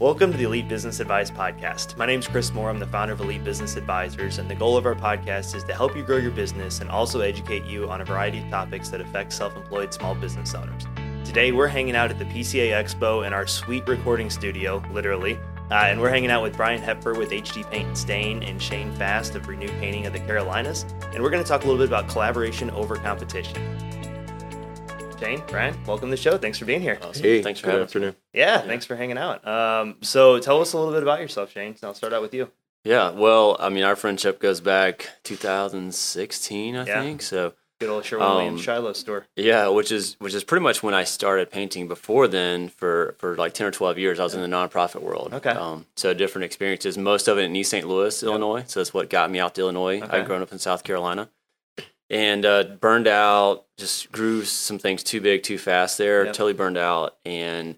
Welcome to the Elite Business Advice Podcast. My name is Chris Moore. I'm the founder of Elite Business Advisors, and the goal of our podcast is to help you grow your business and also educate you on a variety of topics that affect self employed small business owners. Today, we're hanging out at the PCA Expo in our sweet recording studio, literally, uh, and we're hanging out with Brian Hepfer with HD Paint and Stain and Shane Fast of Renew Painting of the Carolinas, and we're going to talk a little bit about collaboration over competition. Shane, Brian, welcome to the show. Thanks for being here. Awesome. Hey, thanks for good having afternoon. Yeah, Yeah. thanks for hanging out. Um, so tell us a little bit about yourself, Shane. So I'll start out with you. Yeah, well, I mean, our friendship goes back 2016, I Yeah. think. So Good old Sherwin Williams Um, Shiloh store. yeah, which is which is pretty much when I started painting. Before then, for for like 10 or 12 years, I was in the nonprofit world. Okay. Um, so different experiences. Most of it in East St. Louis, Illinois. So that's what got me out to Illinois. Okay. I'd grown up in South Carolina. And uh, burned out, just grew some things too big, too fast there, Yep. totally burned out. And,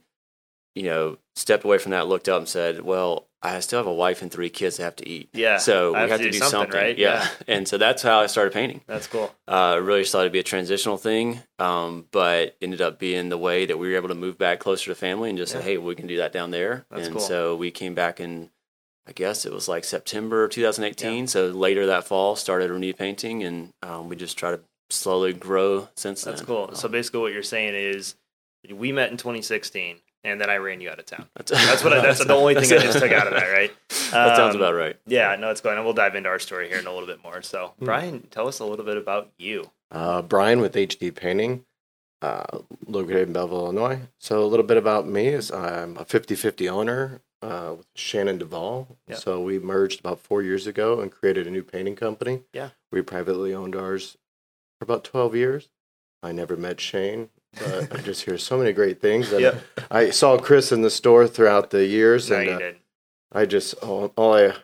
you know, stepped away from that, looked up and said, well, I still have a wife and three kids to have to eat. Yeah, So I we have to do something, right? Yeah. and so that's how I started painting. That's cool. Uh, really just thought it'd be a transitional thing, um, but ended up being the way that we were able to move back closer to family and just Yeah. say, hey, we can do that down there. That's and cool. so we came back in, I guess it was like September of 2018. So later that fall, started Renew Painting, and um, we just try to slowly grow since then. That's then. cool. So Um, basically, what you're saying is we met in 2016, and then I ran you out of town. that's, That's what. I, that's the only thing I just took out of that, right? that sounds Um, about right. Yeah, no, it's going. And we'll dive into our story here in a little bit more. So, Brian, tell us a little bit about you. Uh, Brian with HD Painting, uh, located in Belleville, Illinois. So a little bit about me is I'm a 50-50 owner uh, with Shannon Duvall. Yeah. So we merged about four years ago and created a new painting company. Yeah. We privately owned ours for about 12 years. I never met Shane, but I just hear so many great things. And Yep. I saw Chris in the store throughout the years, No, and you uh, did. I just all, all I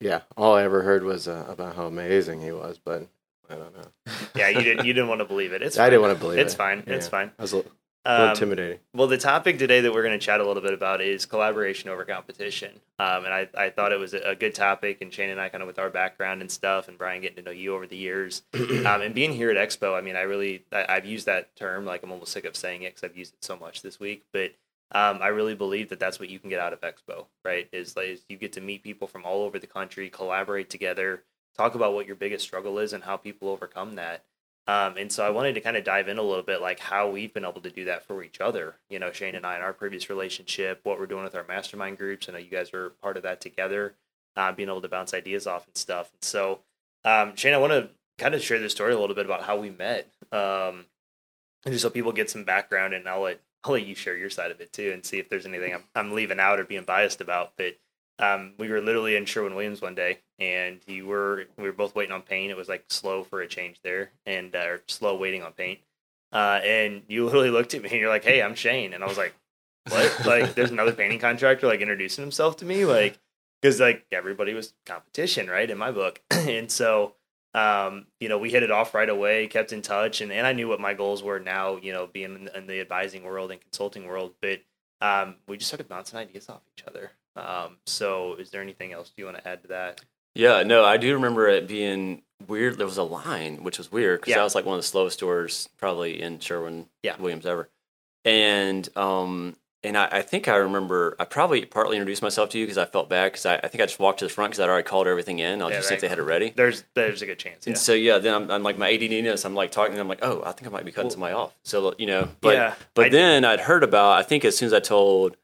yeah all I ever heard was uh, about how amazing he was, but I don't know. Yeah, you didn't. You didn't want to believe it. It's. I didn't want to believe it. It's it. fine. It's fine. I was a little, a little Um, intimidating. Well, the topic today that we're going to chat a little bit about is collaboration over competition. Um, and I, I thought it was a, good topic, and Shane and I, kind of with our background and stuff, and Brian getting to know you over the years, um, and being here at Expo. I mean, I really, I, I've used that term, like I'm almost sick of saying it because I've used it so much this week, but um, I really believe that that's what you can get out of Expo, right? Is like is you get to meet people from all over the country, collaborate together, talk about what your biggest struggle is and how people overcome that. Um, and so I wanted to kind of dive in a little bit, like how we've been able to do that for each other. You know, Shane and I in our previous relationship, what we're doing with our mastermind groups. I know you guys are part of that together, uh, being able to bounce ideas off and stuff. And so, um, Shane, I want to kind of share the story a little bit about how we met, um, and just so people get some background. And I'll let I'll let you share your side of it too, and see if there's anything I'm I'm leaving out or being biased about. But um, we were literally in Sherwin Williams one day, and you were we were both waiting on paint. It was like slow for a change there, and uh, slow waiting on paint. Uh, and you literally looked at me and you're like, "Hey, I'm Shane," and I was like, "What? like, there's another painting contractor like introducing himself to me, like, because like everybody was competition, right? In my book, and so." Um, you know, we hit it off right away, kept in touch, and, and I knew what my goals were now, you know, being in, in the advising world and consulting world. But um, we just started bouncing ideas off each other. Um, so is there anything else you want to add to that? Yeah, no, I do remember it being weird. There was a line, which was weird because Yeah. that was like one of the slowest stores probably in Sherwin Yeah. Williams ever. And um, and I, I think I remember I probably partly introduced myself to you because I felt bad because I, I think I just walked to the front because I'd already called everything in. I'll Yeah, just see if they had it ready. There's there's a good chance. Yeah. And so yeah, then I'm, I'm like my ADDness. I'm like talking. I'm like, oh, I think I might be cutting Well- somebody off. So you know, but yeah. but I- then I'd heard about. I think as soon as I told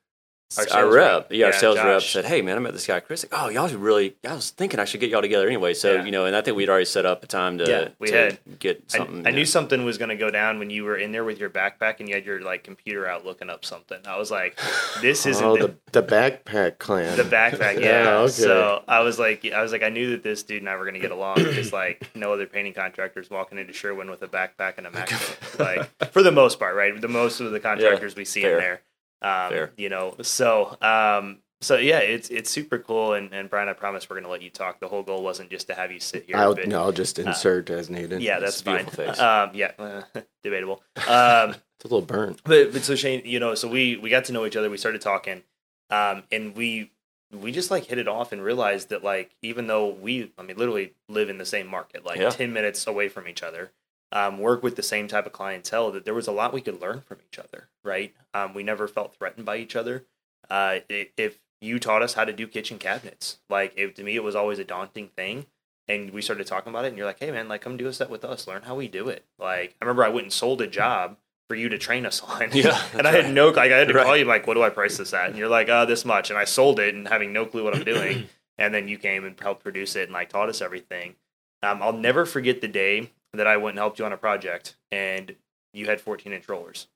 Our our, rep, rep. yeah, our Yeah, sales rep said, "Hey, man, I met this guy Chris. Like, oh, y'all really. I was thinking I should get y'all together anyway. So Yeah. you know, and I think we'd already set up a time to, Yeah, we to had. get I, something. I yeah. knew something was going to go down when you were in there with your backpack and you had your like computer out looking up something. I was like, this isn't Oh, the, the, the backpack clan. the backpack. Yeah. Yeah, okay. So I was like, I was like, I knew that this dude and I were going to get along because like no other painting contractors walking into Sherwin with a backpack and a MacBook. like for the most part, right? The most of the contractors we see in there. Um. You know, so um, so yeah, it's it's super cool. And, and Brian, I promise we're to let you talk. The whole goal wasn't just to have you sit here. I'll, but, no, I'll just insert as needed. Yeah, that's fine. Um, yeah, uh, debatable. Um, It's a little burnt. but but so Shane, you know, so we we got to know each other. We started talking, um, and we we just like hit it off and realized that like even though we, I mean, literally live in the same market, like Yeah. ten minutes away from each other, um, work with the same type of clientele, that there was a lot we could learn from each other. Right? Um, we never felt threatened by each other. Uh, if you taught us how to do kitchen cabinets. Like it, to me, it was always a daunting thing. And we started talking about it, and you're like, "Hey, man, like come do a set with us. Learn how we do it." Like I remember I went and sold a job for you to train us on. Yeah, and I had no like I had to Right. call you like, "What do I price this at?" And you're like, "Uh, this much." And I sold it, and having no clue what I'm doing. and then you came and helped produce it, and like taught us everything. Um, I'll never forget the day that I went and helped you on a project, and you had 14 inch rollers,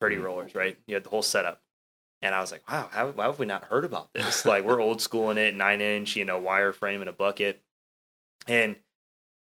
pretty Mm-hmm. rollers, right? You had the whole setup. And I was like, wow, how, why have we not heard about this? like, we're old school in it, nine inch, you know, wire frame and a bucket. And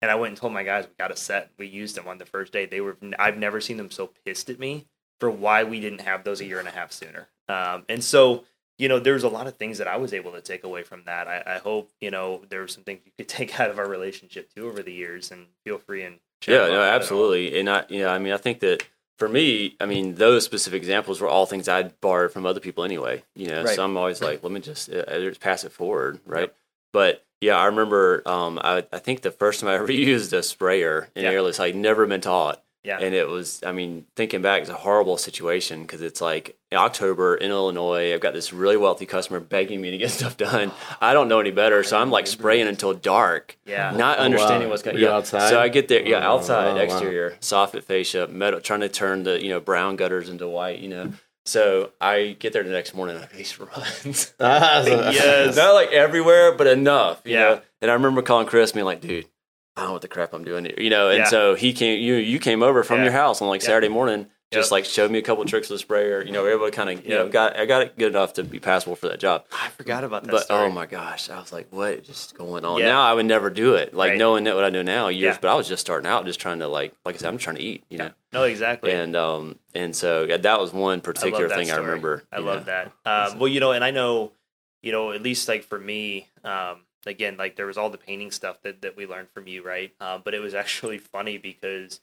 and I went and told my guys we got a set. We used them on the first day. They were I've never seen them so pissed at me for why we didn't have those a year and a half sooner. Um, and so you know, there's a lot of things that I was able to take away from that. I, I hope you know there were some things you could take out of our relationship too over the years, and feel free and Yeah, no, that at all. absolutely. And I, you know, I mean, I think that for me, I mean, those specific examples were all things I'd borrowed from other people anyway. You know, Right. so I'm always like, let me just, uh, uh, just pass it forward, right? But yeah, I remember, um, I, I think the first time I ever used a sprayer in Yeah. airless, I'd never been taught. Yeah. And it was, I mean, thinking back, it's a horrible situation because it's like in October in Illinois, I've got this really wealthy customer begging me to get stuff done. I don't know any better, so I'm like spraying until dark Yeah. not Oh, understanding wow. what's going on. yeah. outside? So I get there, yeah, Oh, outside, oh, wow. exterior, soffit fascia, metal, trying to turn the you know brown gutters into white, you know. So I get there the next morning, and I face runs. Ah, yes. not like everywhere, but enough, you Yeah. know. And I remember calling Chris, being like, "Dude, I don't know what the crap I'm doing here," you know. And Yeah. so he came, you you came over from Yeah. your house on like Yep. Saturday morning. Just Yep. like showed me a couple tricks with the sprayer, you know, we were able to kind of, you know, got I got it good enough to be passable for that job. I forgot about that. But story. oh my gosh, I was like, what is just going on? Yeah. Now I would never do it. Like Right. knowing that what I know now, years. Yeah. But I was just starting out, just trying to like, like I said, I'm trying to eat, you know. No, exactly. And um, and so yeah, that was one particular that thing I remember. I love know. that. Um, well, you know, and I know, you know, at least like for me, um, again, like there was all the painting stuff that, that we learned from you, right? Um, but it was actually funny because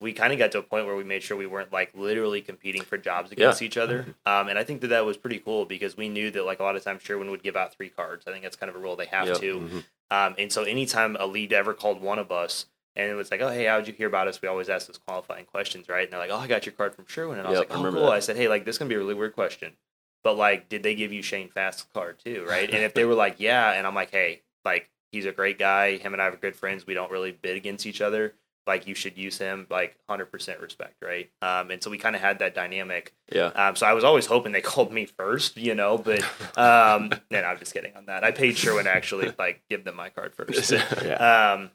we kind of got to a point where we made sure we weren't like literally competing for jobs against each other. Um, and I think that that was pretty cool because we knew that like a lot of times Sherwin would give out three cards. I think that's kind of a rule they have Yep. to. Mhm. Um, and so anytime a lead ever called one of us and it was like, oh, hey, how'd you hear about us? We always ask those qualifying questions, right? And they're like, oh, I got your card from Sherwin. And I was Yep, like, oh, cool. that. I said, hey, like, this is going to be a really weird question. But, like, did they give you Shane Fast's card too, right? and if they were like, yeah, and I'm like, hey, like, he's a great guy. Him and I are good friends. We don't really bid against each other. Like, you should use him, like, 100% respect, right? Um, and so we kind of had that dynamic. Yeah. Um, so I was always hoping they called me first, you know, but um, no, no, I'm just kidding on that. I paid Sherwin actually like give them my card first. Yeah. Um,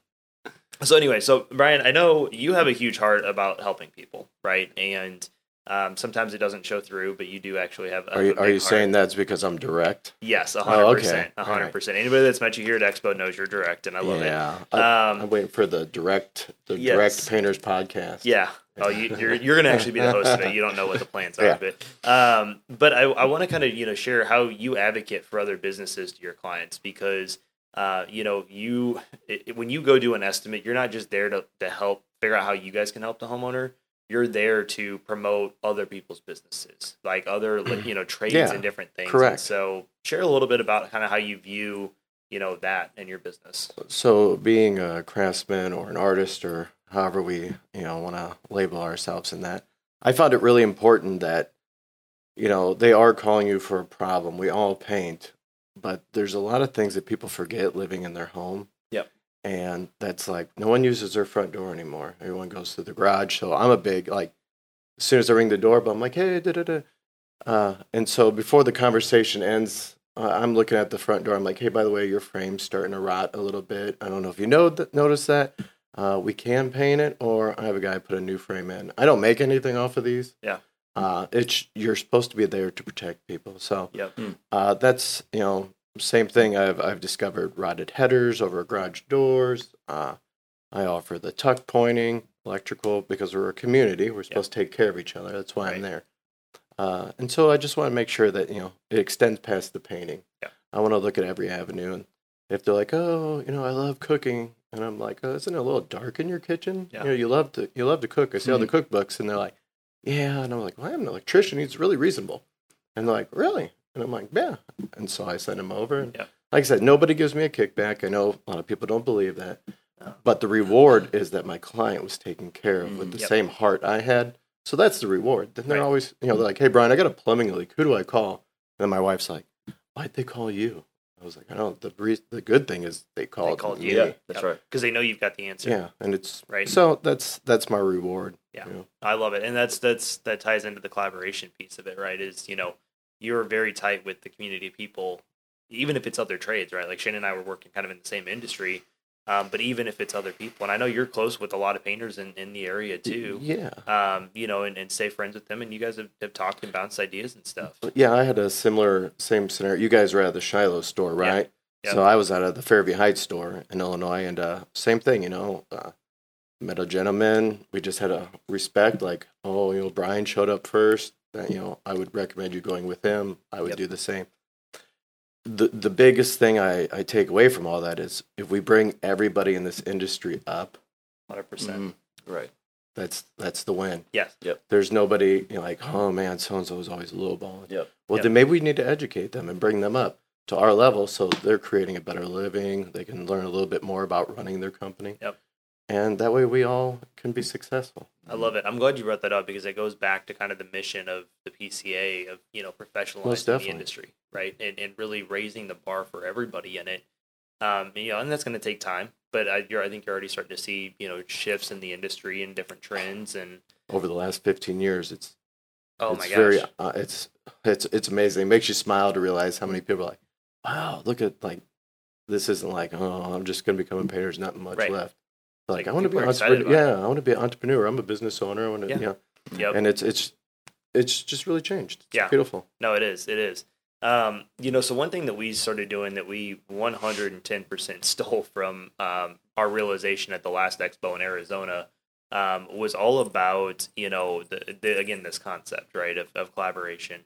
so anyway, so Brian, I know you have a huge heart about helping people, right? And um, sometimes it doesn't show through, but you do actually have. A, Are you, are you saying that's because I'm direct? Yes, a Oh, hundred okay. percent, a hundred percent. Anybody that's met you here at Expo knows you're direct, and I love yeah. it. Yeah, Um, I'm waiting for the direct the Yes. direct painters podcast. Yeah. Oh, you, you're you're gonna actually be the host of it. You don't know what the plans are, Yeah. but um, but I I want to kind of you know share how you advocate for other businesses to your clients because uh you know you it- when you go do an estimate, you're not just there to to help figure out how you guys can help the homeowner. You're there to promote other people's businesses, like other mm. you know trades Yeah, and different things. correct. And so share a little bit about kind of how you view you know that in your business. So being a craftsman or an artist or however we, you know, want to label ourselves in that, I found it really important that, you know, they are calling you for a problem. We all paint, but there's a lot of things that people forget living in their home. And that's like no one uses their front door anymore. Everyone goes to the garage. So I'm a big like as soon as I ring the doorbell, I'm like, hey, da da da. Uh, and so before the conversation ends, uh, I'm looking at the front door. I'm like, hey, by the way, your frame's starting to rot a little bit. I don't know if you know th- notice that. Uh, we can paint it, or I have a guy put a new frame in. I don't make anything off of these. Yeah. Uh, it's you're supposed to be there to protect people. So Yep. uh, that's you know same thing. I've I've discovered rotted headers over garage doors. Uh, I offer the tuck pointing, electrical because we're a community. We're supposed to take care of each other. That's why Right. I'm there. Uh, and so I just want to make sure that you know it extends past the painting. Yeah. I want to look at every avenue, and if they're like, "Oh, you know, I love cooking," and I'm like, "Oh, isn't it a little dark in your kitchen? Yeah. You know, you love to you love to cook. I see all the Mm-hmm. cookbooks, and they're like, "Yeah," and I'm like, "Well, I'm an electrician. He's really reasonable," and they're like, "Really?" And I'm like, "Yeah." And so I sent him over, and Yeah. like I said, nobody gives me a kickback. I know a lot of people don't believe that, No. but the reward is that my client was taken care of with Mm, the yep. same heart I had. So that's the reward. Then they're Right. always, you know, they're like, "Hey, Brian, I got a plumbing leak. Who do I call?" And then my wife's like, why'd they call you? I was like, I don't. The re- the good thing is they called, they called me. you. Yeah, that's right. because they know you've got the answer. Yeah, and it's Right. So that's that's my reward. Yeah. you know. I love it, and that's that's that ties into the collaboration piece of it, right? Is you know you're very tight with the community of people, even if it's other trades, right? Like Shane and I were working kind of in the same industry, um, but even if it's other people, and I know you're close with a lot of painters in, in the area too, Yeah. um, you know, and, and stay friends with them, and you guys have, have talked and bounced ideas and stuff. Yeah, I had a similar same scenario. You guys were at the Shiloh store, Yeah. right? Yep. So I was out of the Fairview Heights store in Illinois, and uh, same thing. You know, uh, met a gentleman. We just had a respect, like, oh, you know, Brian showed up first. That you know, I would recommend you going with him. I would Yep. do the same. The the biggest thing I, I take away from all that is if we bring everybody in this industry up, Hundred percent. Mhm. Right. that's that's the win. Yes. Yep. There's nobody you know, like, oh man, so and so is always lowballing. Yep. Well, Yep. then maybe we need to educate them and bring them up to our level so they're creating a better living. They can learn a little bit more about running their company. Yep. And that way we all can be successful. I love it. I'm glad you brought that up because it goes back to kind of the mission of the PCA of you know professionalizing the industry, right, and and really raising the bar for everybody in it. Um, you know, and that's going to take time, but I, you're, I think you're already starting to see you know shifts in the industry and different trends, and Over the last 15 years, it's oh it's my gosh, very uh, it's it's it's amazing. It makes you smile to realize how many people are like, wow, look at like this isn't like oh I'm just going to become a painter. There's not much Right. left. Like, I want to be an entrepreneur. Yeah, I want to be an entrepreneur. I'm a business owner. I want to Yeah. yeah. yep. And it's it's it's just really changed. It's Yeah. beautiful. No, it is. It is. Um, you know, so one thing that we started doing that we 110% stole from um, our realization at the last expo in Arizona um, was all about, you know, the, the again, this concept, right, of, of collaboration.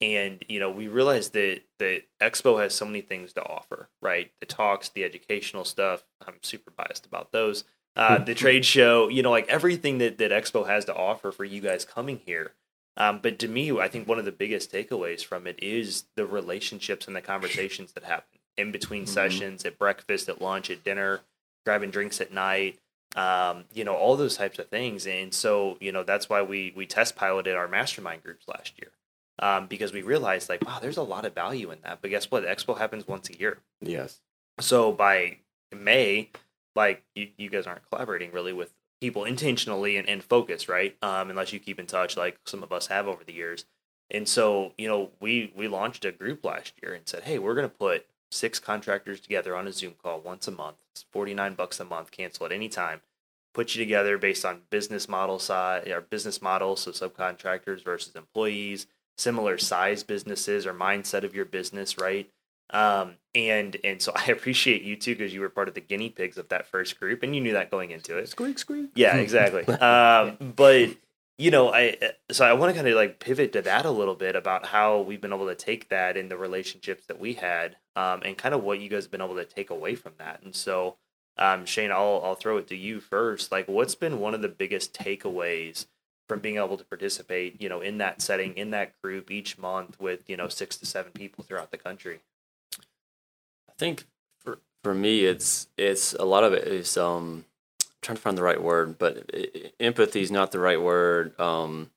And, you know, we realized that the expo has so many things to offer, right? The talks, the educational stuff. I'm super biased about those. Uh, the trade show, you know, like everything that, that expo has to offer for you guys coming here. Um, but to me, I think one of the biggest takeaways from it is the relationships and the conversations that happen in between Mhm. sessions, at breakfast, at lunch, at dinner, grabbing drinks at night. Um, you know, all those types of things. And so, you know, that's why we we test piloted our mastermind groups last year. Um, because we realized like, wow, there's a lot of value in that. But guess what? Expo happens once a year. Yes. So by May, like you, you guys aren't collaborating really with people intentionally and, and focus, right? Um, unless you keep in touch like some of us have over the years. And so, you know, we we launched a group last year and said, hey, we're gonna put six contractors together on a Zoom call once a month. It's forty nine bucks a month, cancel at any time. Put you together based on business model side or business models, so subcontractors versus employees, similar size businesses or mindset of your business, right? Um, and and so I appreciate you too because you were part of the guinea pigs of that first group, and you knew that going into it. Squeak squeak. Yeah, exactly. um, but you know, I so I want to kind of like pivot to that a little bit about how we've been able to take that in the relationships that we had, um, and kind of what you guys have been able to take away from that. And so, um, Shane, I'll I'll throw it to you first. Like, what's been one of the biggest takeaways from being able to participate, you know, in that setting, in that group each month with you know six to seven people throughout the country? I think for for me, it's it's a lot of it is um I'm trying to find the right word, but empathy is not the right word. Um,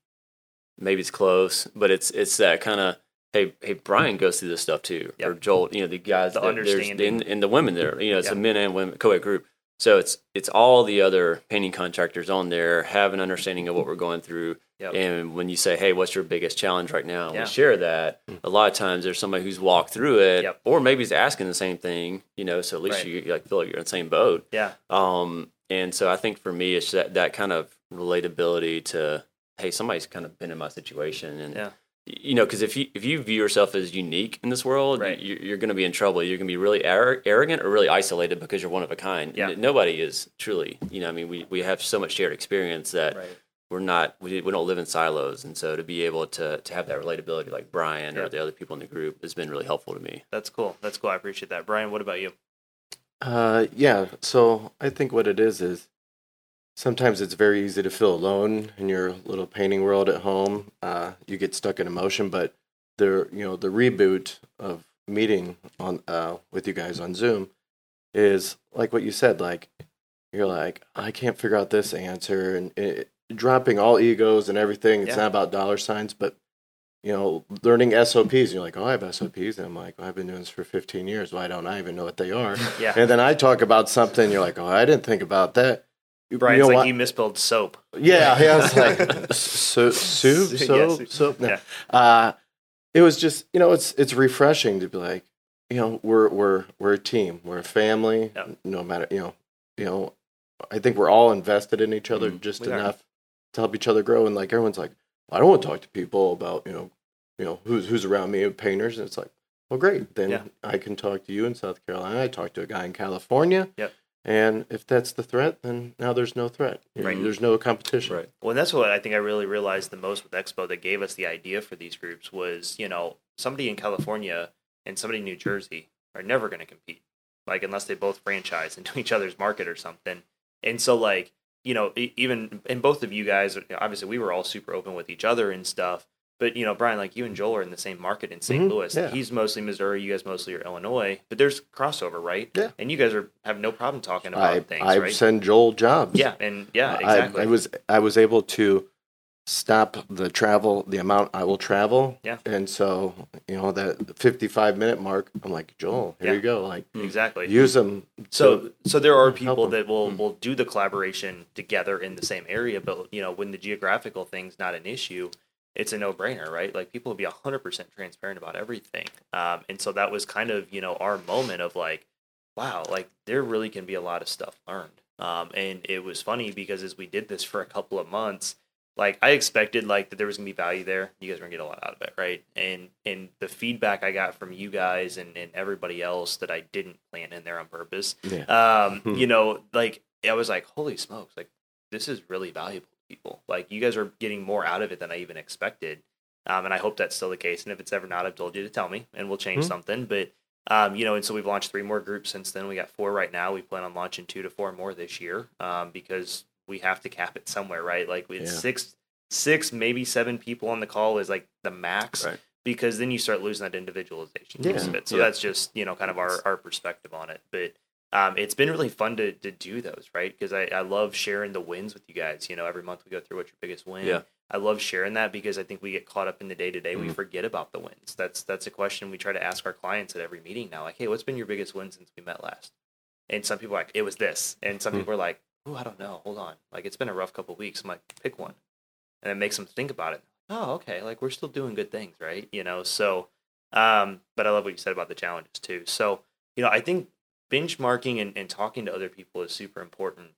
maybe it's close, but it's it's that kind of hey hey Brian goes through this stuff too, or Joel, you know the guys, The that- understanding. and, and the women there, you know it's Yep. a men and women co-ed group. So it's it's all the other painting contractors on there have an understanding of what we're going through. Yep. And when you say, "Hey, what's your biggest challenge right now?" and Yeah. we share that. A lot of times, there's somebody who's walked through it, Yep. or maybe he's asking the same thing. You know, so at least Right. you, like feel like you're in the same boat. Yeah, Um, and so I think for me, it's that that kind of relatability to, hey, somebody's kind of been in my situation, and Yeah. you know, because if you if you view yourself as unique in this world, Right. you, you're going to be in trouble. You're going to be really ar- arrogant or really isolated because you're one of a kind. Yeah. Nobody is truly. You know, I mean, we we have so much shared experience that right. We're not we, we don't live in silos, and so to be able to to have that relatability like Brian Yeah. or the other people in the group has been really helpful to me. That's cool. That's cool. I appreciate that. Brian, what about you? Uh, yeah. So I think what it is is sometimes it's very easy to feel alone in your little painting world at home. Uh, you get stuck in emotion, but the you know the reboot of meeting on uh, with you guys on Zoom is like what you said. Like you're like I can't figure out this answer, and it, dropping all egos and everything. It's Yeah. not about dollar signs, but you know, learning SOPs. And you're like, oh, I have SOPs. And I'm like, I've been doing this for 15 years. Why don't I even know what they are? Yeah. And then I talk about something. You're like, oh, I didn't think about that. Brian's you know like what? you misspelled soap. Yeah, yeah. Like so, soup, soap, soap. No. Yeah. Uh, it was just you know it's it's refreshing to be like you know we're we're we're a team, we're a family. Yeah. No matter you know you know I think we're all invested in each other Mm, just enough to help each other grow. And like everyone's like, I don't want to talk to people about you know you know who's who's around me painters. And it's like, well, great. Then Yeah. I can talk to you in South Carolina. I talked to a guy in California. Yep. And if that's the threat, then now there's no threat. Right. There's no competition. Right. Well, and that's what I think I really realized the most with Expo that gave us the idea for these groups was, you know, somebody in California and somebody in New Jersey are never going to compete, like unless they both franchise into each other's market or something. And so, like, you know, even and both of you guys, obviously, we were all super open with each other and stuff. But you know, Brian, like you and Joel are in the same market in saint Mhm, Louis. yeah. He's mostly Missouri. You guys mostly are Illinois. But there's crossover, right? Yeah. And you guys are have no problem talking about I things, I right? send Joel jobs. yeah, and yeah, I- exactly. I, was I was able to stop the travel, the amount I will travel. Yeah. And so you know that 55 minute mark, I'm like Joel, here Yeah. you go. Like exactly. use them. So, so there are people that will Mm. will do the collaboration together in the same area, but you know, when the geographical thing's not an issue, it's a no brainer, right? Like people will be hundred percent transparent about everything, um, and so that was kind of you know our moment of like, wow, like there really can be a lot of stuff learned, um, and it was funny because as we did this for a couple of months. Like I expected, like that there was gonna be value there. You guys were gonna get a lot out of it, right? And and the feedback I got from you guys and, and everybody else that I didn't plan in there on purpose, Yeah. um, you know, like I was like, holy smokes, like this is really valuable to people. Like you guys are getting more out of it than I even expected. Um, and I hope that's still the case. And if it's ever not, I've told you to tell me and we'll change Hmm. something. But um, you know, and so we've launched three more groups since then. We got four right now. We plan on launching two to four more this year um, because we have to cap it somewhere, right? Like with Yeah. six, six, maybe seven people on the call is like the max Right. because then you start losing that individualization Yeah. piece of it. So Yeah. that's just you know kind of our our perspective on it. But um, it's been really fun to to do those, right? Because I I love sharing the wins with you guys. You know, every month we go through what's your biggest win. Yeah. I love sharing that because I think we get caught up in the day to day. We Mhm. forget about the wins. That's that's a question we try to ask our clients at every meeting now. Like, hey, what's been your biggest win since we met last? And some people are like, it was this, and some Hmm. people are like, oh, I don't know. Hold on, like it's been a rough couple weeks. I'm like, pick one, and it makes them think about it. Oh, okay, like we're still doing good things, right? You know, so. Um, but I love what you said about the challenges too. So you know, I think benchmarking and, and talking to other people is super important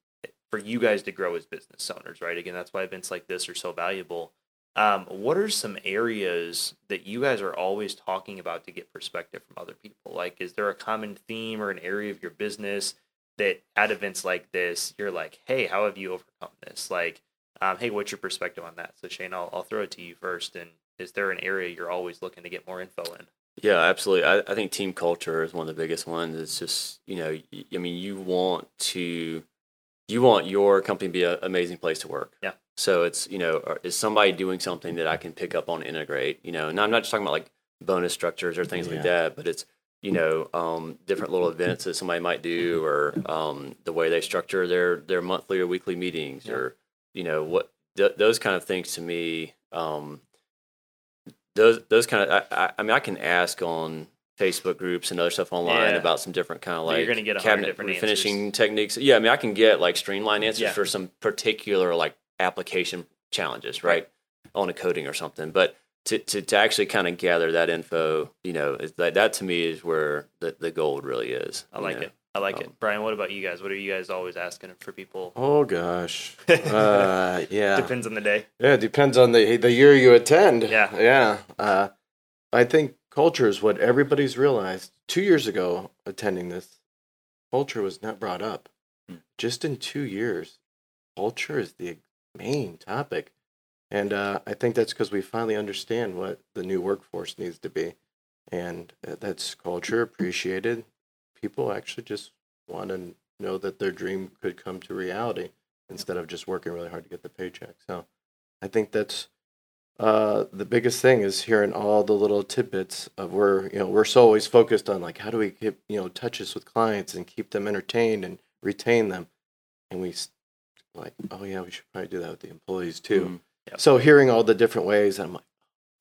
for you guys to grow as business owners, right? Again, that's why events like this are so valuable. Um, what are some areas that you guys are always talking about to get perspective from other people? Like, is there a common theme or an area of your business that at events like this, you're like, hey, how have you overcome this? Like, um, hey, what's your perspective on that? So, Shane, I'll, I'll throw it to you first. And is there an area you're always looking to get more info in? Yeah, absolutely. I, I think team culture is one of the biggest ones. It's just you know, y- I mean, you want to, you want your company to be an amazing place to work. Yeah. So it's you know, is somebody doing something that I can pick up on, integrate? You know, and I'm not just talking about like bonus structures or things Yeah. like that, but it's you know, um, different little events that somebody might do, or um, the way they structure their their monthly or weekly meetings, Yeah. or you know, what th- those kind of things to me. Um, those those kind of I, I, I mean I can ask on Facebook groups and other stuff online Yeah. about some different kind of like you're gonna get 100 cabinet finishing techniques. Yeah, I mean I can get like streamlined answers Yeah. for some particular like application challenges, right? On a coding or something. But to, to, to actually kind of gather that info, you know, is that that to me is where the, the gold really is. I like know? it. I like Um, it. Brian, what about you guys? What are you guys always asking for people? Oh gosh. Uh, yeah. Depends on the day. Yeah, it depends on the the year you attend. Yeah. Yeah. Uh, I think culture is what everybody's realized. Two years ago, attending this, culture was not brought up. Hmm. Just in two years, culture is the main topic. And uh, I think that's because we finally understand what the new workforce needs to be. And uh, that's culture appreciated. People actually just want to know that their dream could come to reality instead of just working really hard to get the paycheck. So I think that's uh, the biggest thing is hearing all the little tidbits of where you know we're so always focused on like how do we keep you know touches with clients and keep them entertained and retain them, and we like oh yeah we should probably do that with the employees too. Mhm. Yep. So hearing all the different ways, I'm like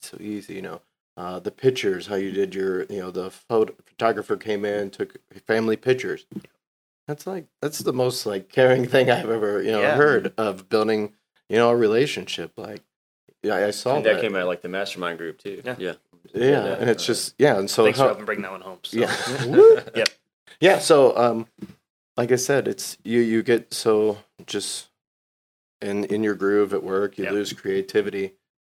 so easy, you know. Uh, the pictures, how you did your, you know, the photo photographer came in, took family pictures. That's like that's the most like caring thing I've ever you know Yeah. heard of building, you know, a relationship. Like, yeah, I saw And that. that came out like the mastermind group too. Yeah. yeah. yeah, that, and it's uh, just yeah, and so Thanks how, for helping bring that one home. So. yeah. Yep. Yeah. So, um, like I said, it's you. You get so just in in your groove at work. You Yep. lose creativity,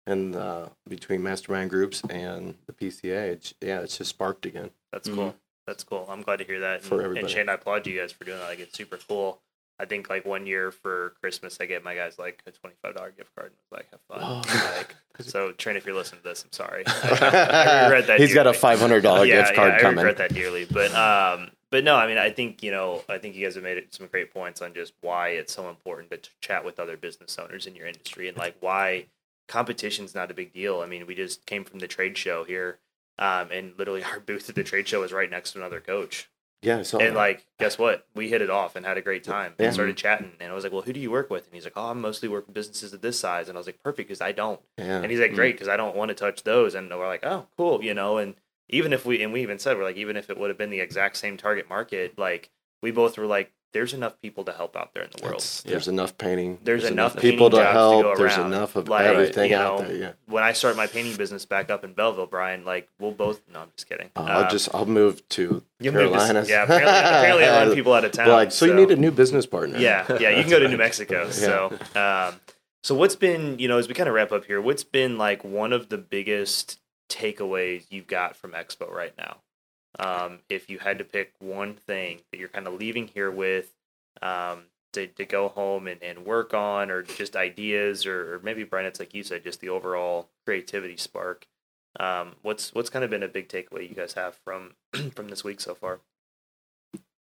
and uh, between mastermind groups and the PCA, it's, yeah, it's just sparked again. That's Mhm. cool. That's cool. I'm glad to hear that. Mm-hmm. For and, everybody. and Shane, I applaud you guys for doing that. Like, it's super cool. I think like one year for Christmas, I get my guys like a twenty five dollar gift card and was like, have fun. Oh. Like, so Trent, if you're listening to this, I'm sorry. I, I regret that. He's got a five hundred dollar yeah, gift card yeah, I coming. regret that dearly. But um, but no, I mean, I think you know, I think you guys have made some great points on just why it's so important to, chat with other business owners in your industry and like why competition's not a big deal. I mean, we just came from the trade show here, um, and literally our booth at the trade show was right next to another coach. Yeah, so And like, guess what? We hit it off and had a great time. Yeah. And started chatting, and I was like, "Well, who do you work with?" And he's like, "Oh, I'm mostly working with businesses of this size." And I was like, "Perfect, because I don't." yeah, And he's like, Mm. great, because I don't want to touch those. And we're like, oh, cool, you know. And even if we, and we even said, we're like, even if it would have been the exact same target market, like we both were like, there's enough people to help out there in the world. It's- there's enough painting. There's enough people to painting jobs to help. there's enough of Like, everything you out there. Yeah. When I start my painting business back up in Belleville, Brian, like we'll both. No, I'm just kidding. Uh, I'll Um, just I'll move to you'll move to- Carolinas. yeah, apparently, apparently I run people out of town. like, so, you need a new business partner. Yeah, yeah, you can go to New Mexico. So, um, so what's been, you know, as we kind of wrap up here, what's been like one of the biggest takeaways you've got from Expo right now? Um, if you had to pick one thing that you're kind of leaving here with, um, to, to go home and, and work on, or just ideas, or, or maybe Brian, it's like you said, just the overall creativity spark. Um, what's what's kind of been a big takeaway you guys have from from this week so far?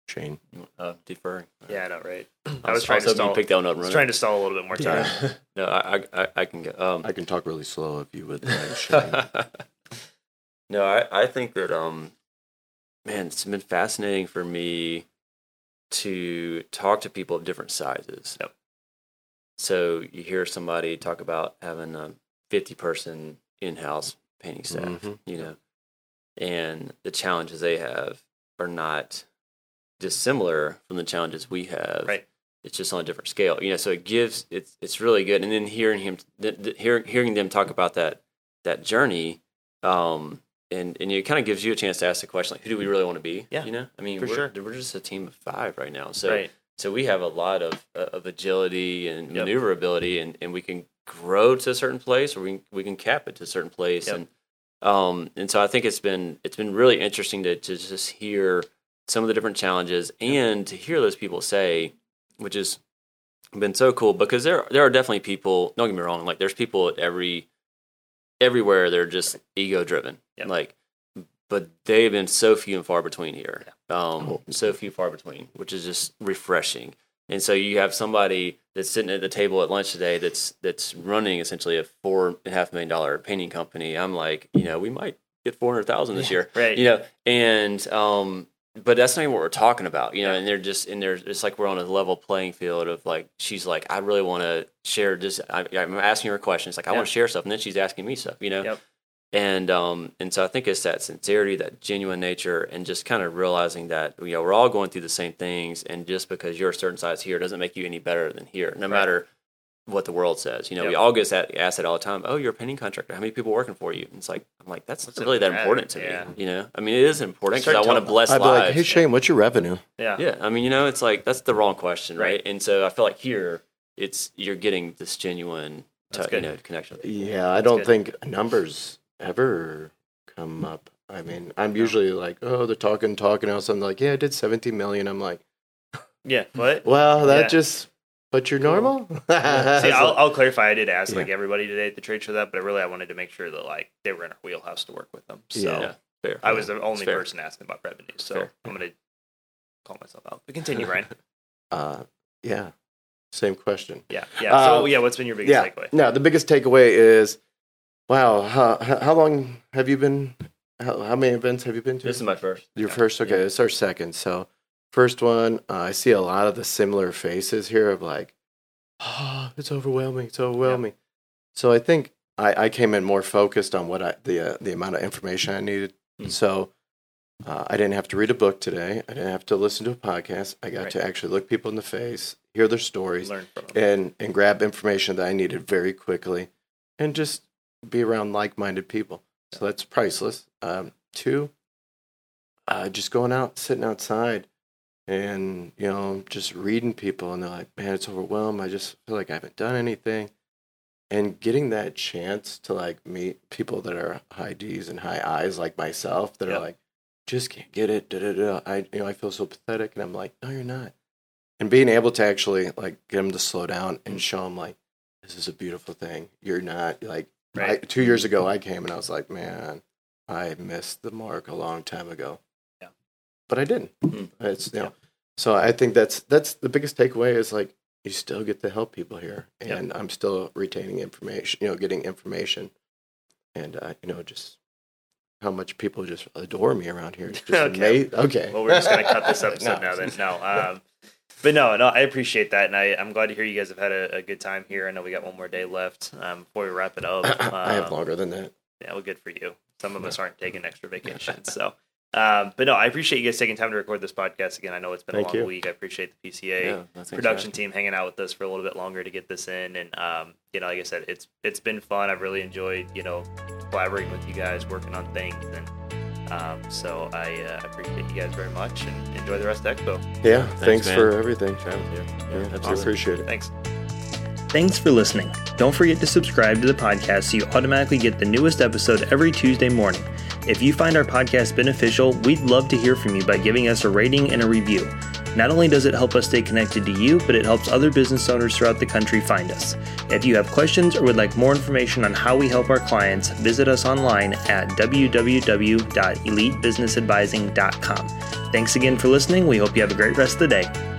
Shane. Uh, deferring. Yeah, I know, right? I I was trying to stall. you pick that one up. I and was trying to stall a little bit more time. No, I, I, I- I can go. Um, I can talk really slow if you would like, Shane. No, I, I think that um, man, it's been fascinating for me to talk to people of different sizes. Yep. So you hear somebody talk about having a fifty-person in-house painting staff, Mhm. you know, and the challenges they have are not dissimilar from the challenges we have. Right. It's just on a different scale, you know. So it gives it's it's really good, and then hearing him, th- th- hearing hearing them talk about that that journey, um, and and it kind of gives you a chance to ask the question like, who do we really want to be? Yeah, you know. I mean, for we're, sure. we're just a team of five right now, so right. so we have a lot of uh, of agility and Yep. maneuverability, and, and we can grow to a certain place, or we can, we can cap it to a certain place, Yep. and um and so I think it's been it's been really interesting to to just hear some of the different challenges and to hear those people say, which has been so cool because there there are definitely people. Don't get me wrong, like there's people at every everywhere they're just ego driven, Yep. like. But they've been so few and far between here. Um, Cool. so few far between, which is just refreshing. And so you have somebody that's sitting at the table at lunch today that's that's running essentially a four and a half million dollar painting company. I'm like, you know, we might get four hundred thousand this year, Right. you know, and um, but that's not even what we're talking about, you know. And they're just and they're it's like we're on a level playing field of like she's like, I really want to share just I, I'm asking her questions like I Yeah. want to share stuff, and then she's asking me stuff, you know. Yep. And um and so I think it's that sincerity, that genuine nature, and just kind of realizing that you know we're all going through the same things, and just because you're a certain size here doesn't make you any better than here, no Right. matter what the world says. You know, we Yep. all get that asked that all the time. Oh, you're a painting contractor. How many people working for you? And it's like I'm like that's What's not really that important to Yeah. me. You know, I mean it is important because I want to telling- bless I'd be lives. like, hey Shane, what's your revenue? Yeah. Yeah, I mean, you know, it's like that's the wrong question, right? Right. And so I feel like here, it's you're getting this genuine, t- you know, connection. Yeah, I don't good. think numbers ever come up. I mean, I'm usually like, oh, they're talking, talking, and all of a sudden, like, yeah, I did 17 million. I'm like, Yeah. What? well, that Yeah. just, but you're normal. See, I'll, I'll clarify. I did ask Yeah. like everybody today at the trade show that, but really I wanted to make sure that like they were in our wheelhouse to work with them. So Yeah. Yeah, fair. I was the only person asking about revenue. So Fair. I'm gonna call myself out. But continue, Brian. uh, yeah, same question. Yeah. Yeah. Uh, so yeah, what's been your biggest yeah, takeaway? no, the biggest takeaway is, wow, how, how long have you been? How, how many events have you been to? This is my first. Your Yeah. first, okay. It's our second. So, first one, uh, I see a lot of the similar faces here of like, oh, it's overwhelming. It's overwhelming. So, I think I, I came in more focused on what I the uh, the amount of information I needed. Mm. So uh, I didn't have to read a book today. I didn't have to listen to a podcast. I got Right. to actually look people in the face, hear their stories, Learn from them. and and grab information that I needed very quickly, and just be around like minded people. So that's priceless. Um, two, uh, just going out, sitting outside, and you know, just reading people, and they're like, "Man, it's overwhelmed. I just feel like I haven't done anything." And getting that chance to like meet people that are high D's and high I's like myself, that Yep. are like, "Just can't get it." Da, da, da. I you know I feel so pathetic, and I'm like, "No, you're not." And being able to actually like get them to slow down and show them like, "This is a beautiful thing. You're not like." I, Right. two years ago, I came and I was like, "Man, I missed the mark a long time ago." Yeah. but I didn't. Mhm. It's you Yeah. know, so I think that's that's the biggest takeaway is like you still get to help people here, and I'm still retaining information, you know, getting information, and uh, you know, just how much people just adore me around here. It's just Okay. amazing. Okay, Well, we're just gonna cut this episode No. now. Then no. Um, but no, no, I appreciate that, and I, I'm glad to hear you guys have had a, a good time here. I know we got one more day left um, before we wrap it up. I have Um, longer than that. Yeah, well, good for you. Some of us aren't taking extra vacations, so. Um, but no, I appreciate you guys taking time to record this podcast again. I know it's been Thank a long you. week. I appreciate the PCA Yeah, no, thanks for production asking. team hanging out with us for a little bit longer to get this in, and um, you know, like I said, it's it's been fun. I've really enjoyed you know collaborating with you guys, working on things, and um, so I uh, appreciate you guys very much, and enjoy the rest of Expo. Yeah, Thanks, thanks, for everything. Travis here. Yeah, I absolutely. appreciate it. Thanks. Thanks for listening. Don't forget to subscribe to the podcast so you automatically get the newest episode every Tuesday morning. If you find our podcast beneficial, we'd love to hear from you by giving us a rating and a review. Not only does it help us stay connected to you, but it helps other business owners throughout the country find us. If you have questions or would like more information on how we help our clients, visit us online at www.elitebusinessadvising.com. Thanks again for listening. We hope you have a great rest of the day.